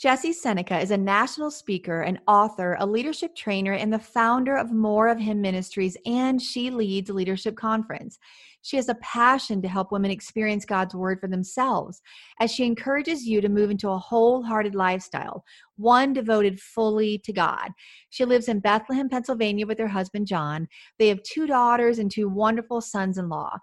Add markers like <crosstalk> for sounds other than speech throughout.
Jessie Seneca is a national speaker, an author, a leadership trainer, and the founder of More of Him Ministries, and She Leads Leadership Conference. She has a passion to help women experience God's word for themselves as she encourages you to move into a wholehearted lifestyle, one devoted fully to God. She lives in Bethlehem, Pennsylvania with her husband, John. They have two daughters and two wonderful sons in law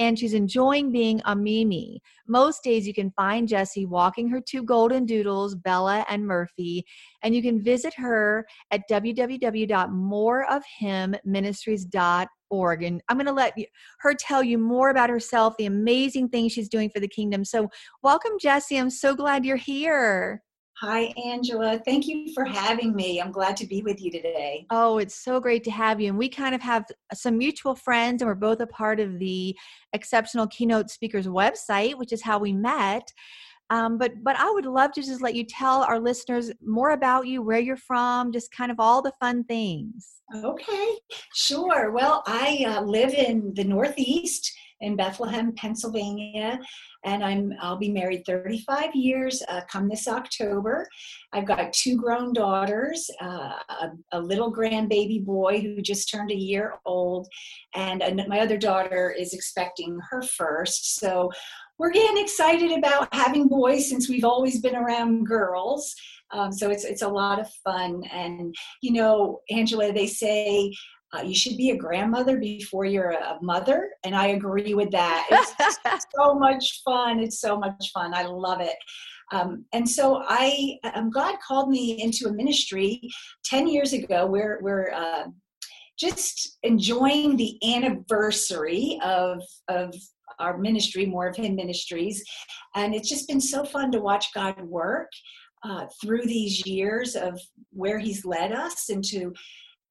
and she's enjoying being a Mimi. Most days you can find Jessie walking her two golden doodles, Bella and Murphy, and you can visit her at www.moreofhimministries.org. And I'm going to let her tell you more about herself, the amazing things she's doing for the kingdom. So, welcome, Jessie. I'm so glad you're here. Hi, Angela. Thank you for having me. I'm glad to be with you today. Oh, it's so great to have you. And we kind of have some mutual friends, and we're both a part of the Exceptional Keynote Speakers website, which is how we met. Um, but but I would love to just let you tell our listeners more about you, where you're from, just kind of all the fun things. Okay, sure. Well, I uh, live in the Northeast in Bethlehem, Pennsylvania, and I'm I'll be married 35 years uh, come this October. I've got two grown daughters, uh, a, a, little grandbaby boy who just turned a year old, and, my other daughter is expecting her first. So we're getting excited about having boys since we've always been around girls. Um, so it's it's a lot of fun, and you know, Angela, they say uh, you should be a grandmother before you're a mother and i agree with that. It's <laughs> so much fun. It's so much fun. I love it. Um, and so i um, god called me into a ministry 10 years ago we're, we're uh, just enjoying the anniversary of of our ministry more of him ministries. And it's just been so fun to watch god work uh, through these years of where he's led us into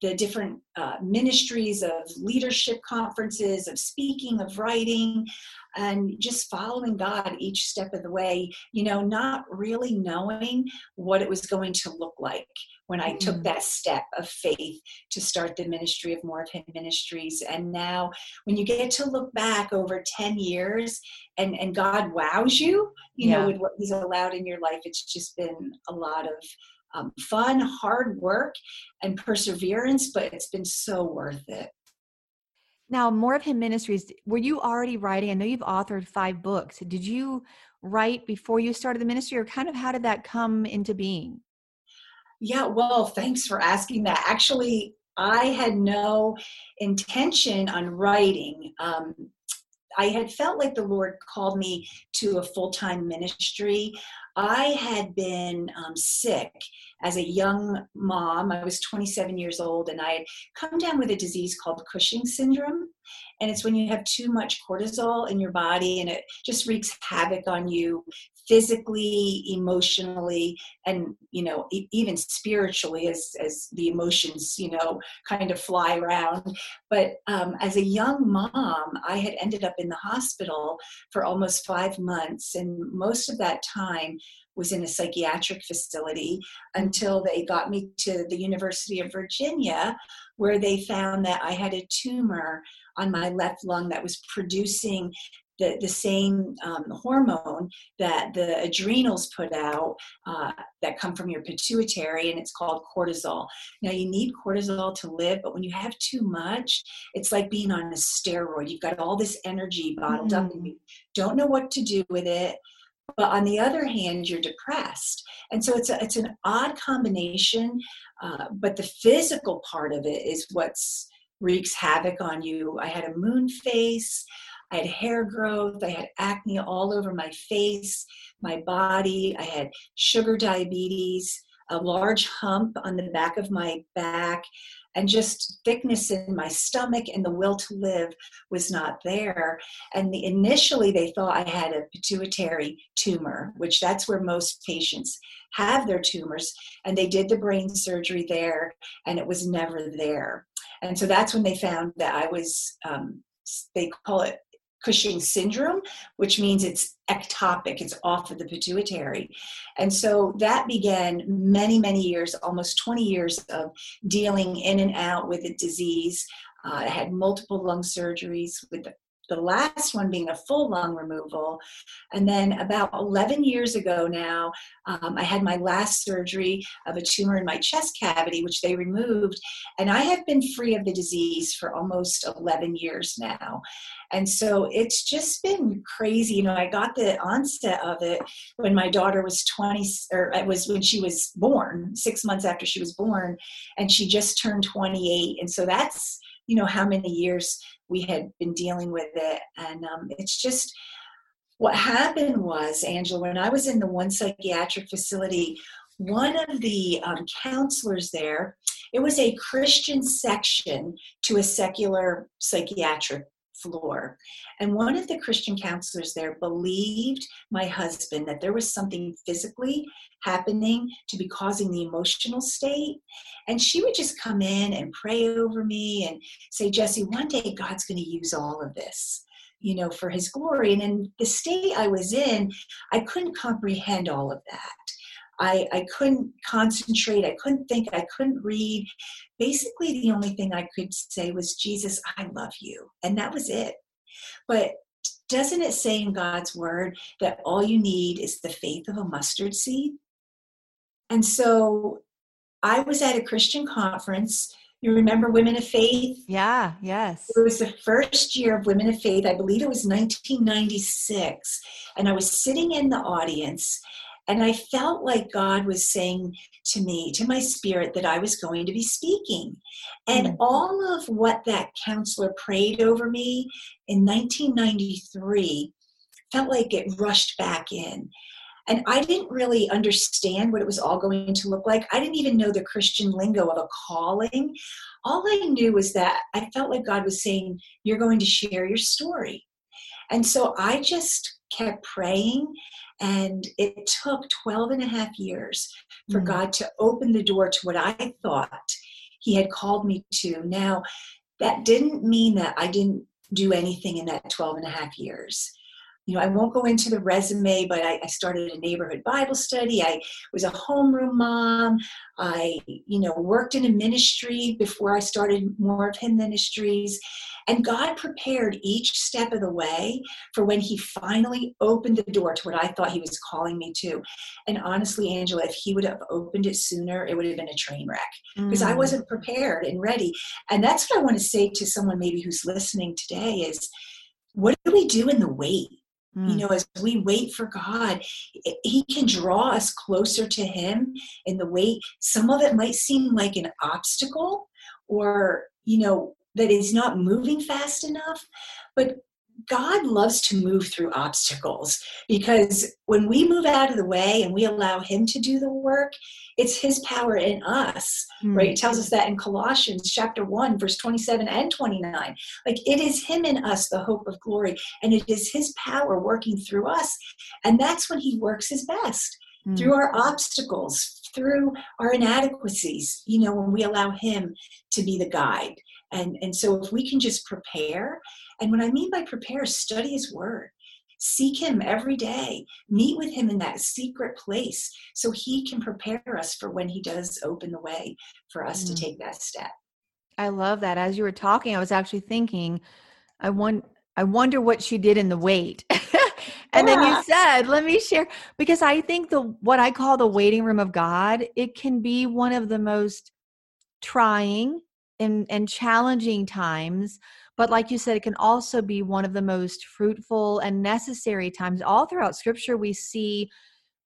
the different uh, ministries of leadership conferences, of speaking, of writing, and just following God each step of the way, you know, not really knowing what it was going to look like when I mm-hmm. took that step of faith to start the ministry of More of Him Ministries. And now, when you get to look back over 10 years and, and God wows you, you yeah. know, with what He's allowed in your life, it's just been a lot of um, fun, hard work, and perseverance, but it's been so worth it. Now, more of him ministries, were you already writing? I know you've authored five books. Did you write before you started the ministry, or kind of how did that come into being? Yeah, well, thanks for asking that. Actually, I had no intention on writing. Um, I had felt like the Lord called me to a full time ministry. I had been um, sick as a young mom. I was 27 years old and I had come down with a disease called Cushing syndrome. And it's when you have too much cortisol in your body and it just wreaks havoc on you physically emotionally and you know even spiritually as as the emotions you know kind of fly around. But um, as a young mom i had ended up in the hospital for almost five months and most of that time was in a psychiatric facility until they got me to the University of Virginia, where they found that I had a tumor on my left lung that was producing the, the same um, hormone that the adrenals put out uh, that come from your pituitary, and it's called cortisol. Now, you need cortisol to live, but when you have too much, it's like being on a steroid. You've got all this energy bottled mm. up, and mm. you don't know what to do with it but on the other hand you're depressed and so it's a, it's an odd combination uh, but the physical part of it is what's wreaks havoc on you i had a moon face i had hair growth i had acne all over my face my body i had sugar diabetes a large hump on the back of my back and just thickness in my stomach and the will to live was not there. And the, initially they thought i had a pituitary tumor which that's where most patients have their tumors and they did the brain surgery there and it was never there. And so that's when they found that i was um, they call it Cushing syndrome, which means it's ectopic, it's off of the pituitary. And so that began many, many years, almost 20 years of dealing in and out with the disease. Uh, I had multiple lung surgeries with the the last one being a full lung removal. And then about 11 years ago now, um, I had my last surgery of a tumor in my chest cavity, which they removed. And I have been free of the disease for almost 11 years now. And so it's just been crazy. You know, I got the onset of it when my daughter was 20, or it was when she was born, six months after she was born, and she just turned 28. And so that's, you know, how many years we had been dealing with it. And um, it's just what happened was, Angela, when I was in the one psychiatric facility, one of the um, counselors there, it was a Christian section to a secular psychiatric floor. And one of the Christian counselors there believed my husband that there was something physically happening to be causing the emotional state. And she would just come in and pray over me and say, Jessie, one day God's going to use all of this you know, for his glory. And in the state I was in, I couldn't comprehend all of that. I, I couldn't concentrate. I couldn't think. I couldn't read. Basically, the only thing I could say was, Jesus, I love you. And that was it. But doesn't it say in God's word that all you need is the faith of a mustard seed? And so I was at a Christian conference. You remember Women of Faith? Yeah, yes. It was the first year of Women of Faith. I believe it was 1996. And I was sitting in the audience and I felt like God was saying to me, to my spirit, that I was going to be speaking. And mm-hmm. all of what that counselor prayed over me in 1993 felt like it rushed back in. And I didn't really understand what it was all going to look like. I didn't even know the Christian lingo of a calling. All I knew was that I felt like God was saying, You're going to share your story. And so I just kept praying and it took 12 and a half years for mm God to open the door to what I thought He had called me to. Now, that didn't mean that I didn't do anything in that 12 and a half years you know, I won't go into the resume, but I, I, started a neighborhood Bible study. I was a homeroom mom. I, you know, worked in a ministry before I started more of him ministries. And God prepared each step of the way for when He finally opened the door to what I thought He was calling me to. And honestly, Angela, if He would have opened it sooner, it would have been a train wreck because mm. I wasn't prepared and ready. And that's what I want to say to someone maybe who's listening today is what do we do in the wait? You mm. know, as we wait for God, He can draw us closer to Him in the wait. Some of it might seem like an obstacle or, you know, that is not moving fast enough. But God loves to move through obstacles because when we move out of the way and we allow Him to do the work, it's His power in us, mm. right? It tells us that in Colossians chapter 1, verse 27 and 29. Like it is Him in us, the hope of glory, and it is His power working through us. And that's when He works His best mm. through our obstacles, through our inadequacies, you know, when we allow Him to be the guide. And, and so if we can just prepare and what I mean by prepare, study his word. Seek him every day. Meet with him in that secret place so he can prepare us for when he does open the way for us mm. to take that step. I love that. As you were talking, I was actually thinking, I want I wonder what she did in the wait. <laughs> and yeah. then you said, let me share because I think the what I call the waiting room of God, it can be one of the most trying and, and challenging times but like you said, it can also be one of the most fruitful and necessary times. All throughout scripture, we see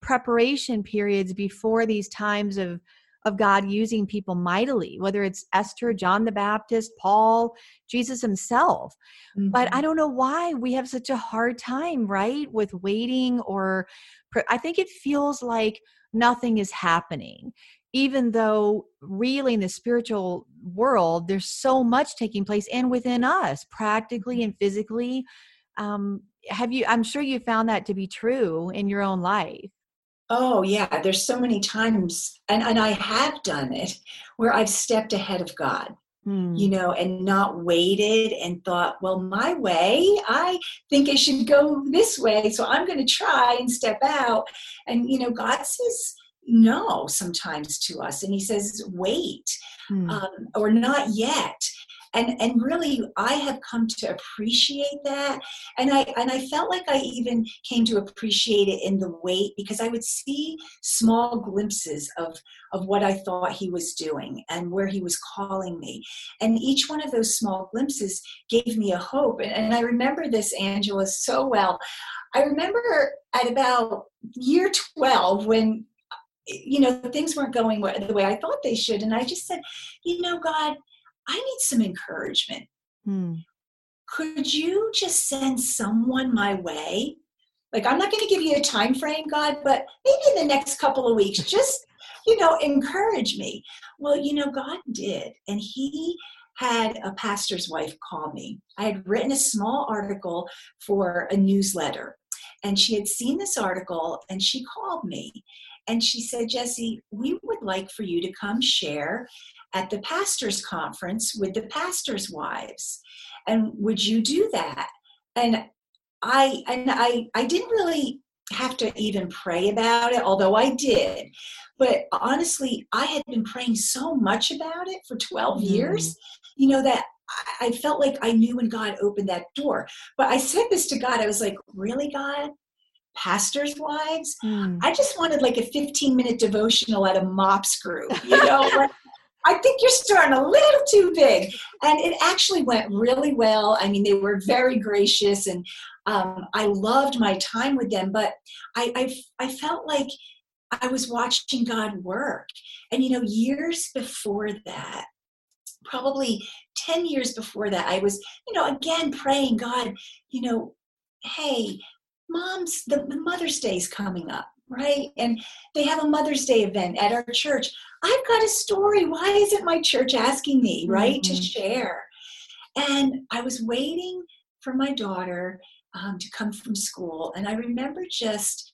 preparation periods before these times of of God using people mightily, whether it's Esther, John the Baptist, Paul, Jesus himself. Mm-hmm. But I don't know why we have such a hard time, right, with waiting or I think it feels like nothing is happening even though really in the spiritual world there's so much taking place and within us practically and physically um, have you i'm sure you found that to be true in your own life oh yeah there's so many times and, and i have done it where i've stepped ahead of god Hmm. you know, and not waited and thought, well, my way, I think I should go this way. So I'm going to try and step out. And, you know, God says, no sometimes to us and he says wait hmm. um, or not yet and and really i have come to appreciate that. And i and i felt like i even came to appreciate it in the wait because i would see small glimpses of of what i thought he was doing and where he was calling me. And each one of those small glimpses gave me a hope. And, and i remember this angela so well. I remember at about year 12 when you know things weren't going the way i thought they should and i just said you know god I need some encouragement. Hmm. Could you just send someone my way? Like, I'm not going to give you a time frame, God, but maybe in the next couple of weeks, just, you know, encourage me. Well, you know, God did. And He had a pastor's wife call me. I had written a small article for a newsletter, and she had seen this article and she called me and she said, Jessie, we would like for you to come share at the pastors conference with the pastors wives and would you do that and i and i i didn't really have to even pray about it although i did but honestly i had been praying so much about it for 12 mm. years you know that I felt like I knew when God opened that door. But I said this to God. I was like, really, God? Pastors' wives? Mm. I just wanted like a 15 minute devotional at a MOPS group, you know? <laughs> like, I think you're starting a little too big. And it actually went really well. I mean, they were very gracious and um, I loved my time with them, but I, I, I felt like I was watching God work. And, you know, years before that, probably 10 years before that, I was, you know, again praying, God, you know, hey, mom's, the, the Mother's Day is coming up right? And they have a Mother's Day event at our church. I've got a story. Why isn't my church asking me, right, mm-hmm. to share? And I was waiting for my daughter um, to come from school. And I remember just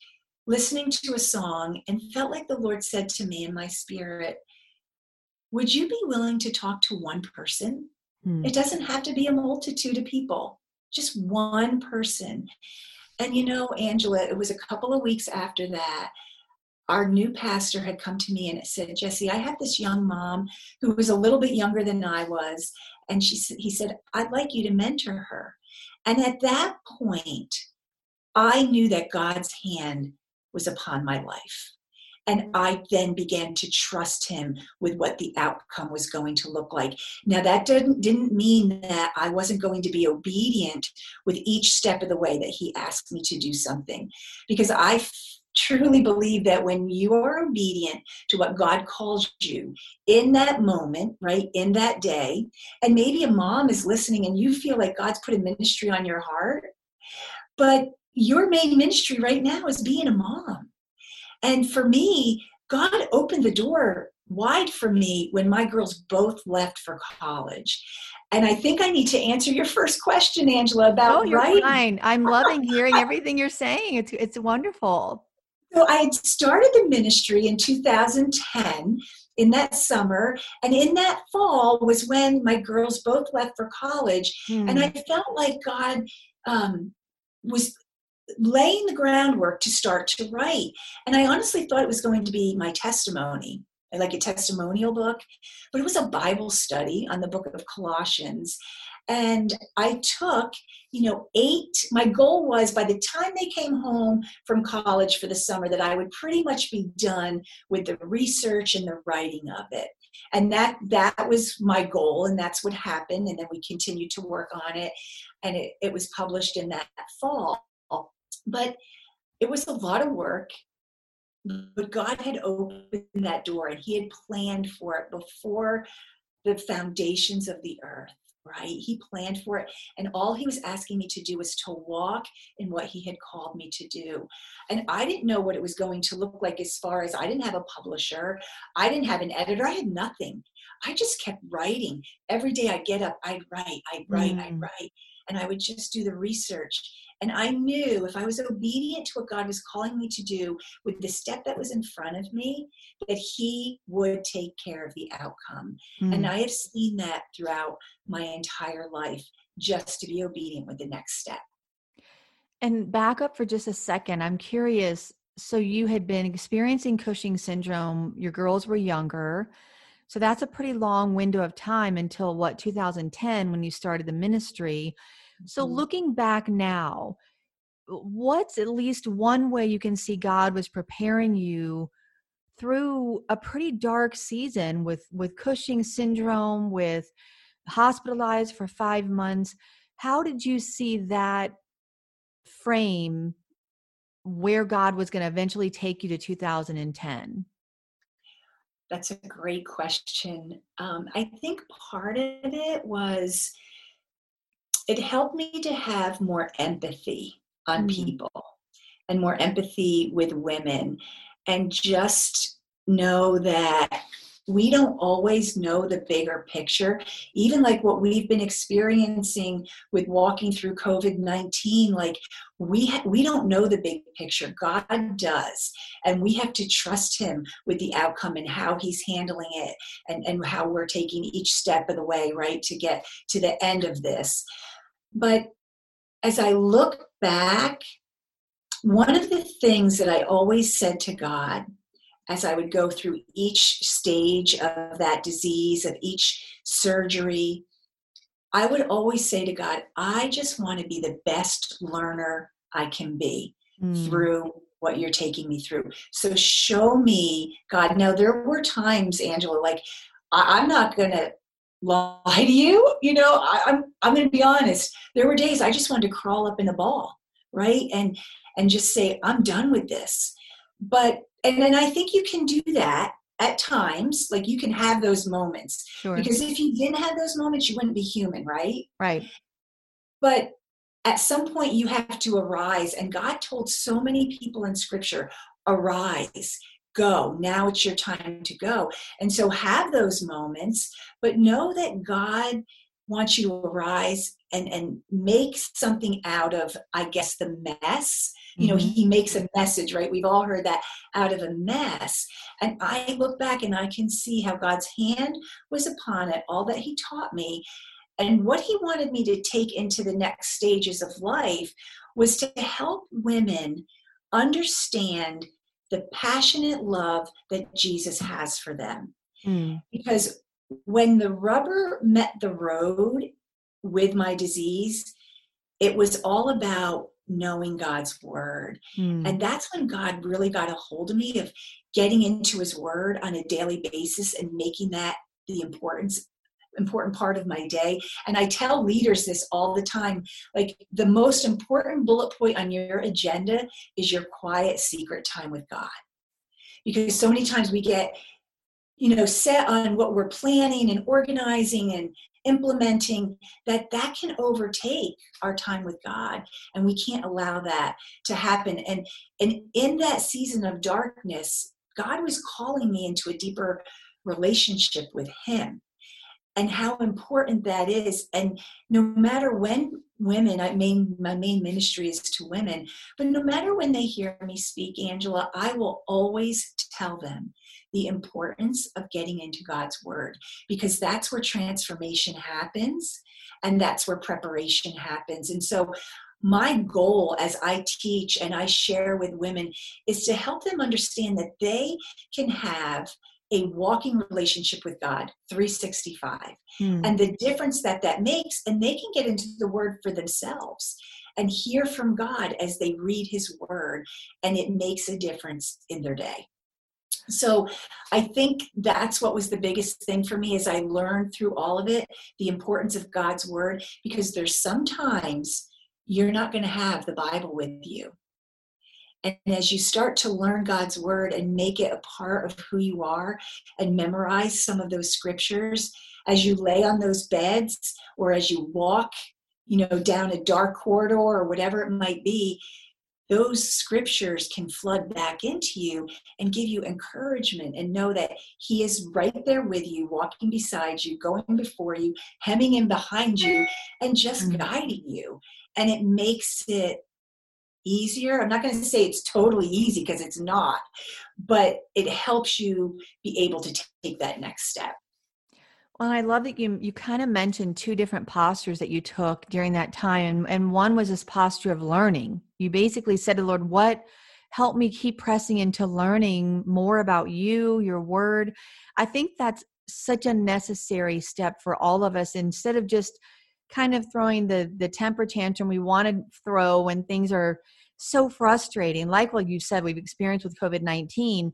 listening to a song and felt like the Lord said to me in my spirit, Would you be willing to talk to one person? Mm. It doesn't have to be a multitude of people, just one person. And you know, Angela, it was a couple of weeks after that. Our new pastor had come to me and said, Jessie, I have this young mom who was a little bit younger than I was. And she, he said, I'd like you to mentor her. And at that point, I knew that God's hand was upon my life. And I then began to trust him with what the outcome was going to look like. Now, that didn't, didn't mean that I wasn't going to be obedient with each step of the way that he asked me to do something, because I truly believe that when you are obedient to what God calls you in that moment, right, in that day, and maybe a mom is listening and you feel like God's put a ministry on your heart, but your main ministry right now is being a mom and for me, God opened the door wide for me when my girls both left for college. And I think I need to answer your first question, Angela, about oh, you're writing. Fine. I'm loving hearing everything you're saying. It's it's wonderful. So I had started the ministry in 2010 in that summer and in that fall was when my girls both left for college hmm. and i felt like god um, was laying the groundwork to start to write. And I honestly thought it was going to be my testimony, like a testimonial book, but it was a Bible study on the book of Colossians. And I took, you know, eight, my goal was by the time they came home from college for the summer, that I would pretty much be done with the research and the writing of it and that that was my goal and that's what happened and then we continued to work on it and it, it was published in that fall but it was a lot of work. But God had opened that door and He had planned for it before the foundations of the earth right? He planned for it. And all he was asking me to do was to walk in what he had called me to do. And I didn't know what it was going to look like as far as I didn't have a publisher, I didn't have an editor, I had nothing. I just kept writing. Every day I get up, I'd write, I'd write, mm. I'd write. And I would just do the research. And I knew if I was obedient to what God was calling me to do with the step that was in front of me, that He would take care of the outcome. Mm. And I have seen that throughout my entire life, just to be obedient with the next step. And back up for just a second. I'm curious. So you had been experiencing Cushing syndrome, your girls were younger. So that's a pretty long window of time until what, 2010, when you started the ministry. So, mm-hmm. looking back now, what's at least one way you can see God was preparing you through a pretty dark season with with Cushing syndrome, with hospitalized for 5 months. How did you see that frame where God was going to eventually take you to 2010? That's a great question. Um, I think part of it was it helped me to have more empathy on mm-hmm. people and more empathy with women and just know that we don't always know the bigger picture. Even like what we've been experiencing with walking through covid-19 like we ha- we don't know the big picture. God does. And we have to trust him with the outcome and how he's handling it and and how we're taking each step of the way right to get to the end of this but as I look back, one of the things that I always said to God as I would go through each stage of that disease, of each surgery, I would always say to God, I just want to be the best learner I can be mm. through what you're taking me through. So show me, God. Now, there were times, Angela, like I- am not going to lie to you? You know I, i'm i'm going to be honest. There were days i just wanted to crawl up in a ball right? And and just say i'm done with this. But and then i think you can do that at times like you can have those moments. Sure. because if you didn't have those moments you wouldn't be human right? Right. But at some point you have to arise. And god told so many people in scripture arise go. Now it's your time to go. And so have those moments, but know that God wants you to arise and, and make something out of, I guess, the mess. You know, mm-hmm. he makes a message, right? We've all heard that out of a mess. And I look back and I can see how God's hand was upon it, all that he taught me. And what he wanted me to take into the next stages of life was to help women understand the passionate love that Jesus has for them. Mm. Because when the rubber met the road with my disease, it was all about knowing God's word. Mm. And that's when God really got a hold of me of getting into his word on a daily basis and making that the importance important part of my day. And I tell leaders this all the time like, the most important bullet point on your agenda is your quiet, secret time with God. Because so many times we get, you know, set on what we're planning and organizing and implementing that that can overtake our time with god and we can't allow that to happen and and in that season of darkness god was calling me into a deeper relationship with him and how important that is. And no matter when women, I mean, my main ministry is to women, but no matter when they hear me speak, Angela, I will always tell them the importance of getting into God's word because that's where transformation happens and that's where preparation happens. And so my goal as I teach and I share with women is to help them understand that they can have a walking relationship with God 365 hmm. and the difference that that makes and they can get into the word for themselves and hear from God as they read his word and it makes a difference in their day. So I think that's what was the biggest thing for me as I learned through all of it the importance of God's word because there's sometimes you're not going to have the Bible with you And as you start to learn God's word and make it a part of who you are and memorize some of those scriptures, as you lay on those beds or as you walk, you know, down a dark corridor or whatever it might be, those scriptures can flood back into you and give you encouragement and know that he is right there with you walking beside you going before you hemming in behind you and just mm-hmm. guiding you and it makes it easier i'm not going to say it's totally easy because it's not but it helps you be able to take that next step well, I love that you you kind of mentioned two different postures that you took during that time, and, and one was this posture of learning. You basically said to Lord, "What help me keep pressing into learning more about you, your word." I think that's such a necessary step for all of us. Instead of just kind of throwing the the temper tantrum we want to throw when things are so frustrating, like what you said we've experienced with COVID nineteen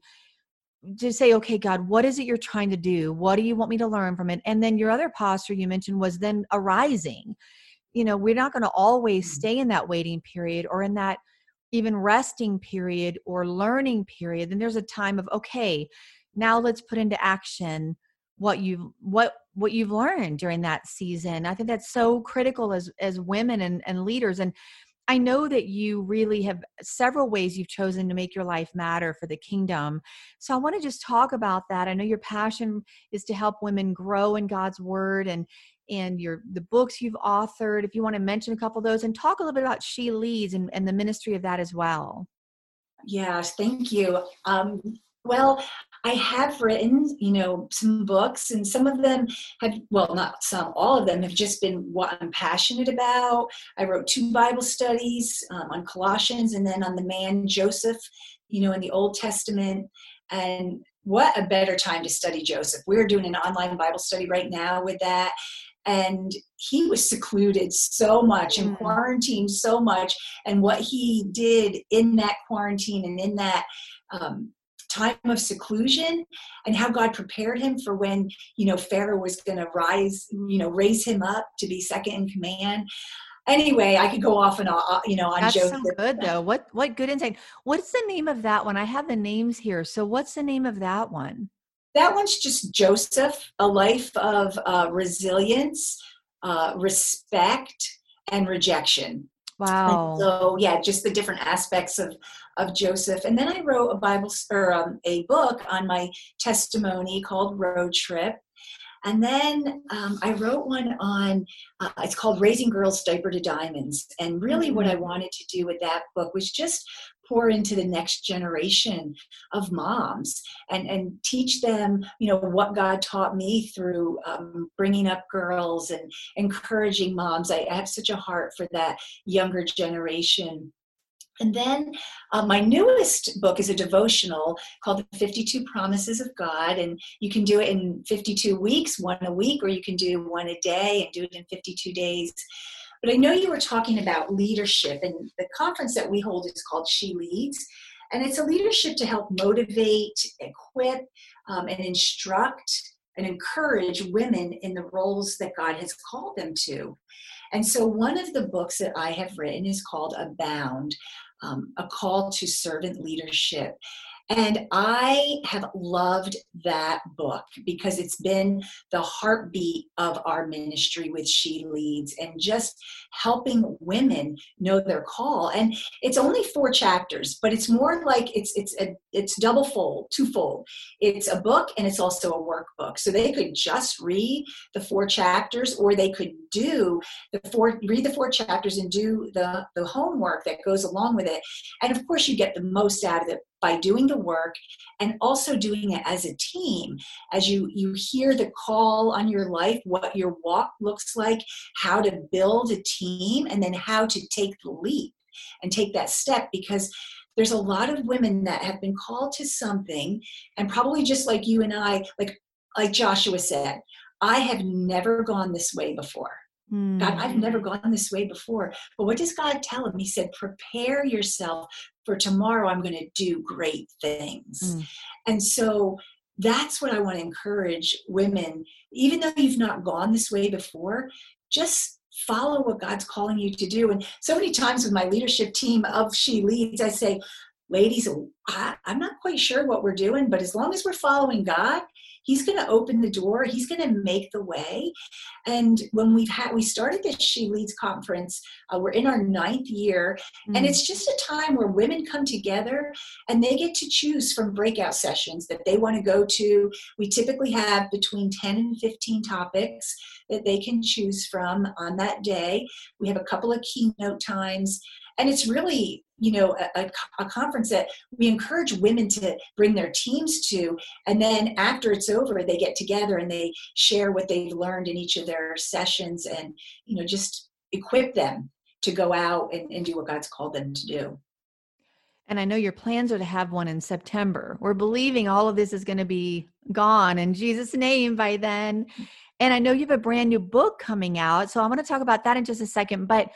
to say, okay, God, what is it you're trying to do? What do you want me to learn from it? And then your other posture you mentioned was then arising. You know, we're not going to always mm-hmm. stay in that waiting period or in that even resting period or learning period. Then there's a time of, okay, now let's put into action what you've what what you've learned during that season. I think that's so critical as as women and, and leaders. And I know that you really have several ways you've chosen to make your life matter for the kingdom. So I want to just talk about that. I know your passion is to help women grow in God's word and and your the books you've authored. If you want to mention a couple of those and talk a little bit about She Leads and, and the ministry of that as well. Yes, thank you. Um, well, I have written, you know, some books, and some of them have, well, not some, all of them have just been what I'm passionate about. I wrote two Bible studies um, on Colossians and then on the man Joseph, you know, in the Old Testament. And what a better time to study Joseph. We're doing an online Bible study right now with that. And he was secluded so much and mm. quarantined so much. And what he did in that quarantine and in that um, time of seclusion and how God prepared him for when, you know, Pharaoh was going to rise, you know, raise him up to be second in command. Anyway, I could go off and on, you know, on That's Joseph. so good though. What what good insight. What's the name of that one? I have the names here. So what's the name of that one? That one's just Joseph, a life of uh, resilience, uh, respect, and rejection. Wow. And so yeah, just the different aspects of of Joseph. And then I wrote a Bible or um, a book on my testimony called Road Trip. And then um, I wrote one on, uh, it's called Raising Girls Diaper to Diamonds. And really, what I mm. wanted to do with that book was just pour into the next generation of moms and, and teach them, you know, what God taught me through um, bringing up girls and encouraging moms. I, I have such a heart for that younger generation. And then uh, my newest book is a devotional called The 52 Promises of God. And you can do it in 52 weeks, one a week, or you can do one a day and do it in 52 days. But I know you were talking about leadership, and the conference that we hold is called She Leads. And it's a leadership to help motivate, equip, um, and instruct and encourage women in the roles that God has called them to. And so, one of the books that I have written is called Abound um, A Call to Servant Leadership. And I have loved that book because it's been the heartbeat of our ministry with She Leads and just helping women know their call. And it's only four chapters, but it's more like it's it's a it's double fold, twofold. It's a book and it's also a workbook. So they could just read the four chapters or they could do the four read the four chapters and do the the homework that goes along with it. And of course you get the most out of it by doing the work and also doing it as a team as you you hear the call on your life what your walk looks like how to build a team and then how to take the leap and take that step because there's a lot of women that have been called to something and probably just like you and I like like Joshua said I have never gone this way before. God, I've never hmm. gone this way before. But what does God tell him? He said, Prepare yourself for tomorrow. I'm going to do great things. Mm. And so that's what I want to encourage women, even though you've not gone this way before, just follow what God's calling you to do. And so many times with my leadership team of She Leads, I say, ladies, I, I'm not quite sure what we're doing, but as long as we're following God, He's going to open the door. He's going to make the way. And when we've had, we started this She Leads conference, uh, we're in our ninth year, mm. and it's just a time where women come together and they get to choose from breakout sessions that they want to go to. We typically have between 10 and 15 topics that they can choose from on that day. We have a couple of keynote times and it's really you know a, a, conference that we encourage women to bring their teams to and then after it's over they get together and they share what they've learned in each of their sessions and you know just equip them to go out and, and do what god's called them to do and I know your plans are to have one in September. We're believing all of this is going to be gone in Jesus' name by then. And I know you have a brand new book coming out. So I'm going to talk about that in just a second. But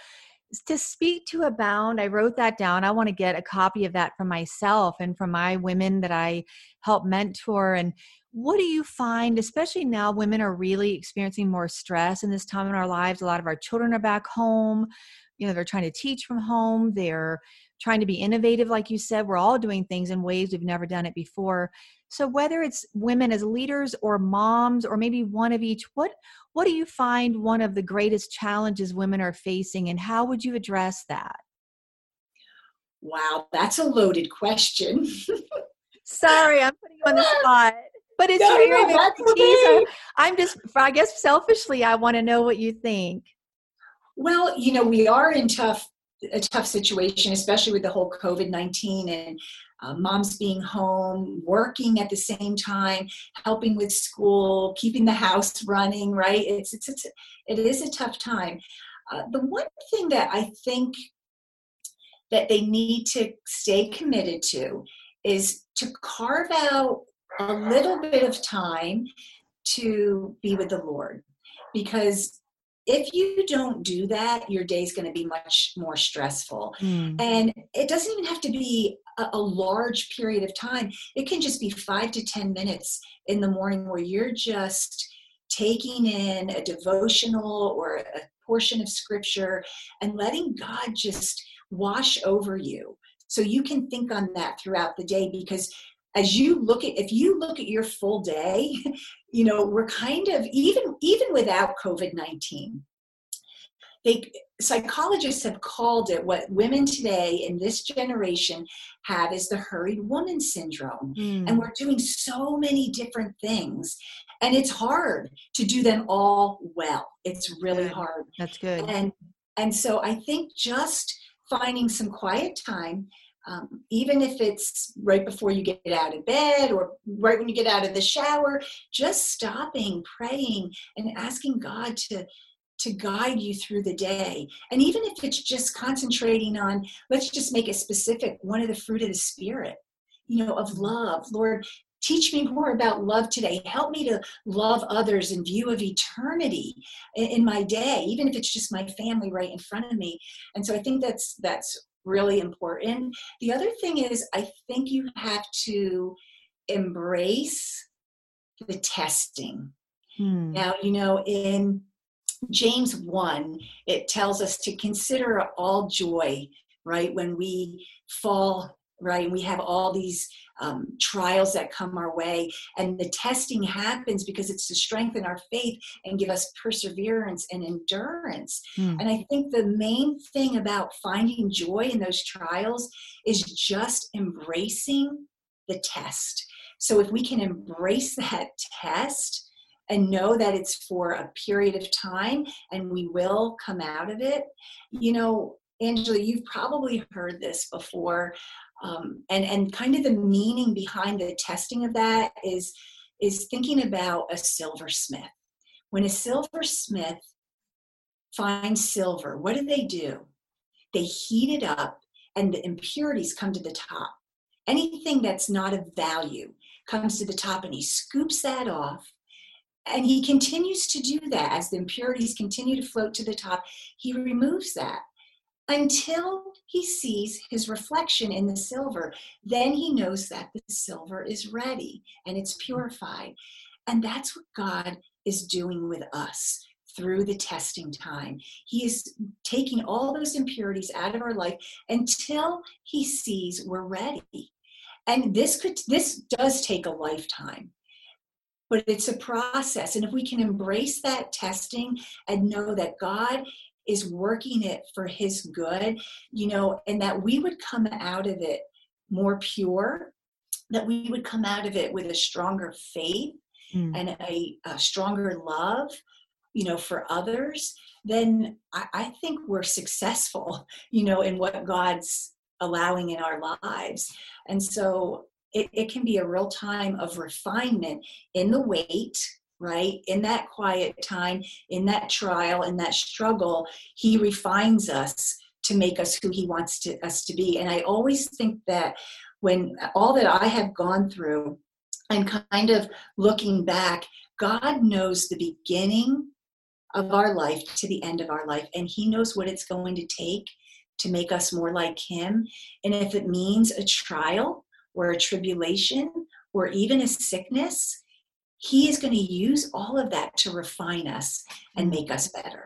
to speak to abound i wrote that down i want to get a copy of that for myself and for my women that i help mentor and what do you find especially now women are really experiencing more stress in this time in our lives a lot of our children are back home you know they're trying to teach from home they're trying to be innovative like you said we're all doing things in ways we've never done it before so whether it's women as leaders or moms or maybe one of each, what what do you find one of the greatest challenges women are facing and how would you address that? Wow, that's a loaded question. Sorry, I'm putting you on the <laughs> spot. But it's no, your area no, expertise. I'm just, I guess, selfishly, I want to know what you think. Well, you know, we are in tough a tough situation, especially with the whole COVID 19 and uh, moms being home, working at the same time, helping with school, keeping the house running, right? It's, it's, it's it is a tough time. Uh, the one thing that I think that they need to stay committed to is to carve out a little bit of time to be with the Lord. Because if you don't do that, your day is going to be much more stressful. Mm. And it doesn't even have to be a, a, large period of time. It can just be five to 10 minutes in the morning where you're just taking in a devotional or a portion of scripture and letting God just wash over you. So you can think on that throughout the day because as you look at if you look at your full day <laughs> you know we're kind of even even without covid-19 they psychologists have called it what women today in this generation have is the hurried woman syndrome. Mm. and we're doing so many different things. And it's hard to do them all well. It's really good. hard. That's good. And and so i think just finding some quiet time um, even if it's right before you get out of bed or right when you get out of the shower just stopping praying and asking god to to guide you through the day. And even if it's just concentrating on, let's just make it specific, one of the fruit of the Spirit, you know, of love. Lord, teach me more about love today. Help me to love others in view of eternity in my day, even if it's just my family right in front of me. And so I think that's that's really important. The other thing is I think you have to embrace the testing. Hmm. Now, you know, in James 1, it tells us to consider all joy, right, when we fall, right, and we have all these um, trials that come our way. And the testing happens because it's to strengthen our faith and give us perseverance and endurance. Mm. And I think the main thing about finding joy in those trials is just embracing the test. So if we can embrace that test, and know that it's for a period of time and we will come out of it. You know, Angela, you've probably heard this before. Um, and, and kind of the meaning behind the testing of that is, is thinking about a silversmith. When a silversmith finds silver, what do they do? They heat it up and the impurities come to the top. Anything that's not of value comes to the top and he scoops that off and he continues to do that as the impurities continue to float to the top. He removes that until he sees his reflection in the silver. Then he knows that the silver is ready and it's purified. And that's what God is doing with us through the testing time. He is taking all those impurities out of our life until he sees we're ready. And this could this does take a lifetime. But it's a process. And if we can embrace that testing and know that God is working it for his good, you know, and that we would come out of it more pure, that we would come out of it with a stronger faith mm. and a, a, stronger love, you know, for others, then I, I think we're successful, <laughs> you know, in what God's allowing in our lives. And so it, it can be a real time of refinement in the wait right? In that quiet time, in that trial, in that struggle, He refines us to make us who He wants to, us to be. And I always think that when all that I have gone through, and kind of looking back, God knows the beginning of our life to the end of our life, and He knows what it's going to take to make us more like Him. And if it means a trial or a tribulation or even a sickness, he is going to use all of that to refine us and mm. make us better.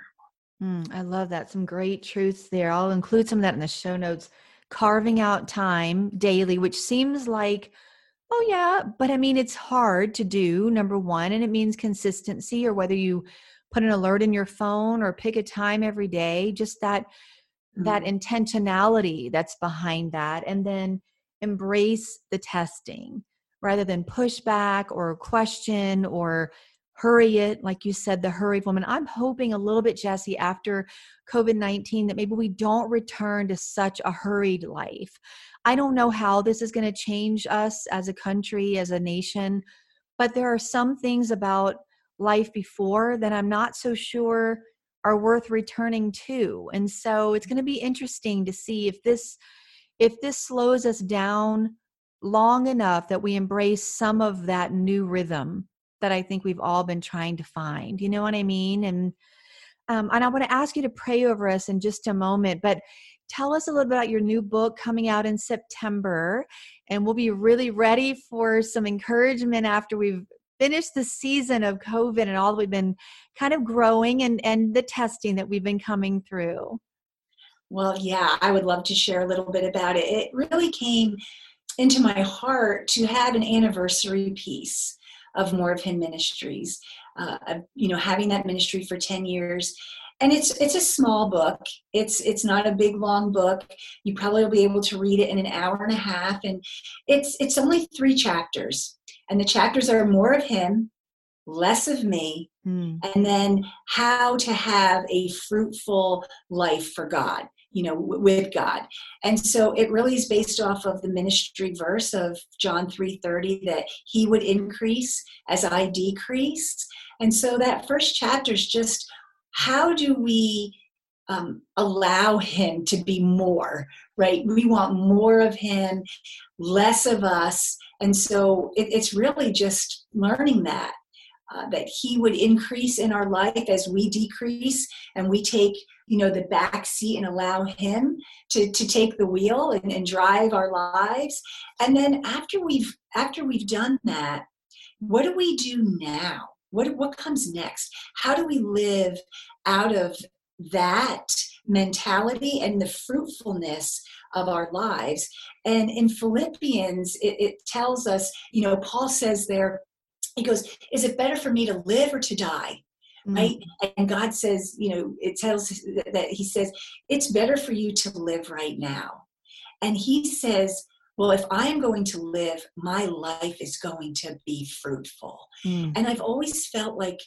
Mm, I love that. Some great truths there. I'll include some of that in the show notes. Carving out time daily, which seems like, oh, yeah, but I mean, it's hard to do, number one, and it means consistency or whether you put an alert in your phone or pick a time every day, just that. Mm. that intentionality that's behind that and then embrace the testing rather than push back or question or hurry it like you said the hurried woman. I'm hoping a little bit Jessie after covid-19 that maybe we don't return to such a hurried life. I don't know how this is going to change us as a country as a nation but there are some things about life before that i'm not so sure are worth returning to. And so it's going to be interesting to see if this if this slows us down long enough that we embrace some of that new rhythm that I think we've all been trying to find. You know what I mean? And um, and I want to ask you to pray over us in just a moment, but tell us a little bit about your new book coming out in September, and we'll be really ready for some encouragement after we've finished the season of COVID and all that we've been kind of growing and and the testing that we've been coming through. Well, yeah, I would love to share a little bit about it. It really came into my heart to have an anniversary piece of more of him ministries uh, you know having that ministry for 10 years. And it's it's a small book. It's it's not a big long book. You probably will be able to read it in an hour and a half. And it's it's only three chapters. And the chapters are more of him less of me mm. and then how to have a fruitful life for god you know with god. And so it really is based off of the ministry verse of john 3.30 that he would increase as i decrease. And so that first chapter is just how do we um, allow him to be more right? We want more of him less of us. And so it, it's really just learning that uh, that he would increase in our life as we decrease and we take you know the back seat and allow him to to take the wheel and, and drive our lives. And then after we've after we've done that what do we do now? What what comes next? How do we live out of that mentality and the fruitfulness of our lives? And in philippians it, it tells us you know paul says there he goes is it better for me to live or to die mm-hmm. right and god says you know it tells that he says it's better for you to live right now and he says well if i am going to live my life is going to be fruitful mm. and i've always felt like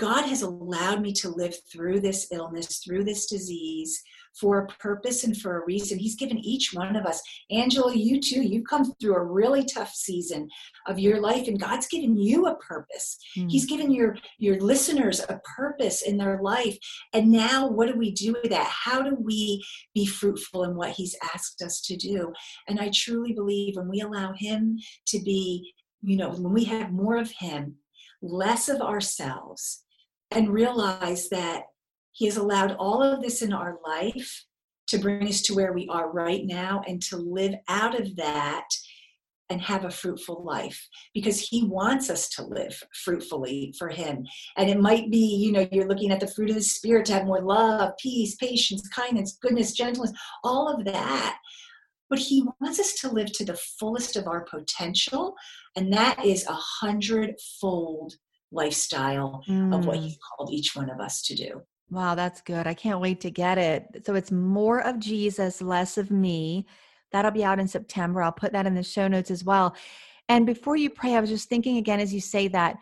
god has allowed me to live through this illness through this disease for a purpose and for a reason. He's given each one of us. Angela, you too, you've come through a really tough season of your life, and God's given you a purpose. Mm. He's given your, your listeners a purpose in their life. And now, what do we do with that? How do we be fruitful in what He's asked us to do? And I truly believe when we allow Him to be, you know, when we have more of Him, less of ourselves, and realize that he has allowed all of this in our life to bring us to where we are right now and to live out of that and have a fruitful life because he wants us to live fruitfully for him. And it might be you know you're looking at the fruit of the spirit to have more love peace patience kindness goodness gentleness all of that. But he wants us to live to the fullest of our potential and that is a hundredfold lifestyle mm. of what he mm. called each one of us to do wow that's good i can't wait to get it so it's more of jesus less of me that'll be out in september i'll put that in the show notes as well and before you pray i was just thinking again as you say that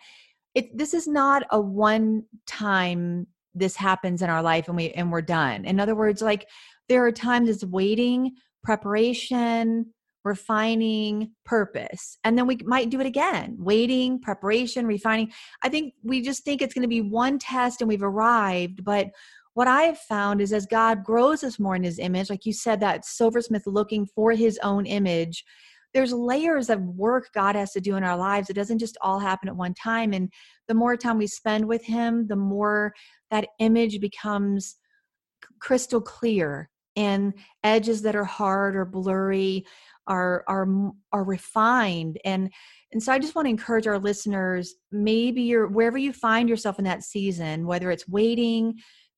it this is not a one time this happens in our life and we and we're done in other words like there are times it's waiting preparation, refining, purpose. And then we might do it again waiting, preparation, refining. I think we just think it's going to be one test and we've arrived. But what I have found is as God grows us more in his image, like you said, that silversmith looking for his own image, there's layers of work God has to do in our lives. It doesn't just all happen at one time. And the more time we spend with him, the more that image becomes crystal clear and edges that are hard or blurry are are are refined and and so i just want to encourage our listeners maybe you're wherever you find yourself in that season whether it's waiting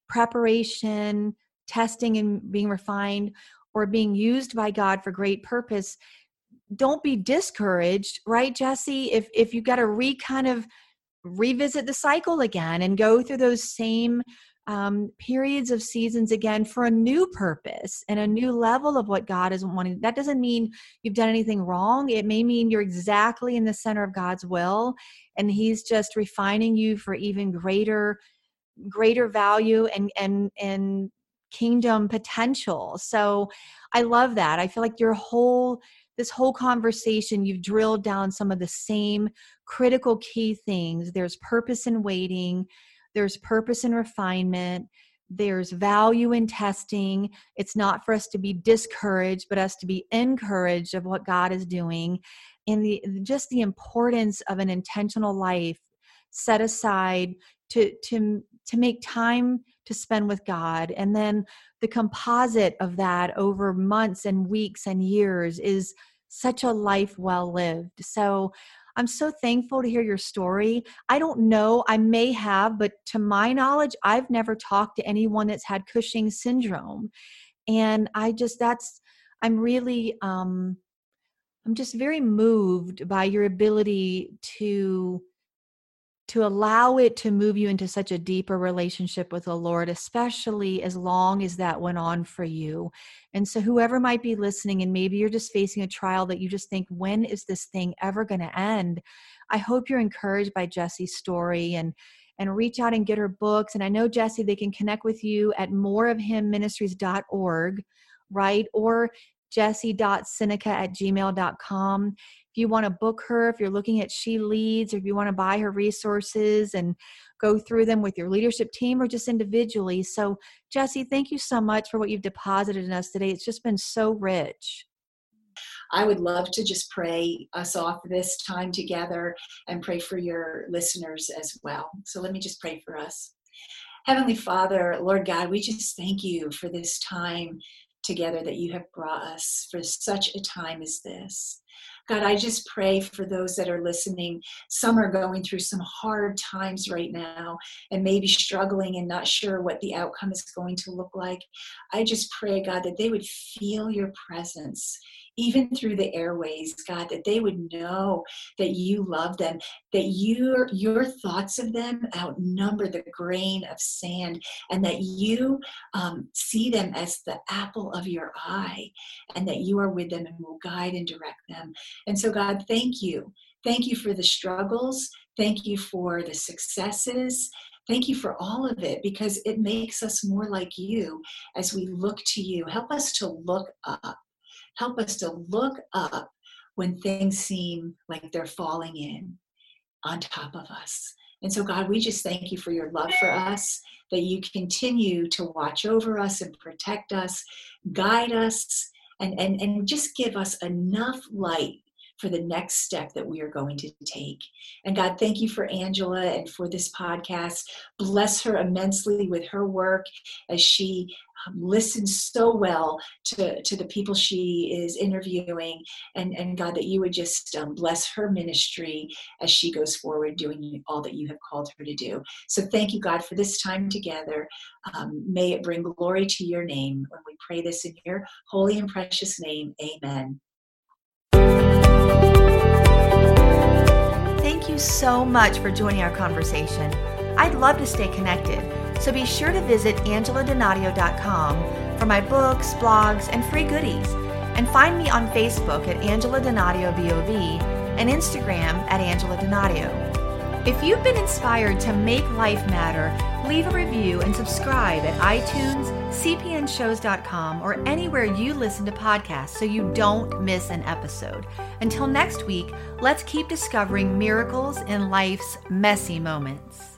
preparation testing and being refined or being used by god for great purpose don't be discouraged right Jessie? If if you got to re kind of revisit the cycle again and go through those same um, periods of seasons again for a new purpose and a new level of what God is wanting. That doesn't mean you've done anything wrong. It may mean you're exactly in the center of God's will, and He's just refining you for even greater, greater value and and and kingdom potential. So, I love that. I feel like your whole this whole conversation, you've drilled down some of the same critical key things. There's purpose in waiting there's purpose and refinement there's value in testing. It's not for us to be discouraged but us to be encouraged of what god is doing. And the just the importance of an intentional life set aside to to to make time to spend with god. And then the composite of that over months and weeks and years is such a life well lived. So I'm so thankful to hear your story. I don't know, I may have, but to my knowledge, I've never talked to anyone that's had Cushing syndrome. And I just, that's, I'm really, um, I'm just very moved by your ability to to allow it to move you into such a deeper relationship with the Lord, especially as long as that went on for you. And so, whoever might be listening, and maybe you're just facing a trial that you just think, when is this thing ever going to end? I hope you're encouraged by Jessie's story and and reach out and get her books. And I know Jessie, they can connect with you at moreofhimministries.org, right? Or jessie.seneca at gmail.com if you want to book her, if you're looking at She Leads, or if you want to buy her resources and go through them with your leadership team or just individually. So, Jessie, thank you so much for what you've deposited in us today. It's just been so rich. I would love to just pray us off this time together and pray for your listeners as well. So let me just pray for us. Heavenly Father, Lord God, we just thank you for this time together that you have brought us for such a time as this. God, I just pray for those that are listening. Some are going through some hard times right now and maybe struggling and not sure what the outcome is going to look like. I just pray, God, that they would feel your presence even through the airways, God, that they would know that you love them, that your your thoughts of them outnumber the grain of sand, and that you um, see them as the apple of your eye, and that you are with them and will guide and direct them. And so, God, thank you. Thank you for the struggles. Thank you for the successes. Thank you for all of it because it makes us more like you as we look to you. Help us to look up Help us to look up when things seem like they're falling in on top of us. And so, God, we just thank you for your love for us, that you continue to watch over us and protect us, guide us, and, and, and just give us enough light for the next step that we are going to take. And God, thank you for Angela and for this podcast. Bless her immensely with her work as she um, listens so well to, to the people she is interviewing. And, and God, that you would just um, bless her ministry as she goes forward doing all that you have called her to do. So thank you, God, for this time together. Um, may it bring glory to your name when we pray this in your holy and precious name. Amen. So much for joining our conversation. I'd love to stay connected, so be sure to visit angeladonadio.com for my books, blogs, and free goodies. And find me on Facebook at Angela Donadio BOV and Instagram at Angela Donadio. If you've been inspired to make life matter, leave a review and subscribe at iTunes, cpnshows.com, or anywhere you listen to podcasts so you don't miss an episode. Until next week, let's keep discovering miracles in life's messy moments.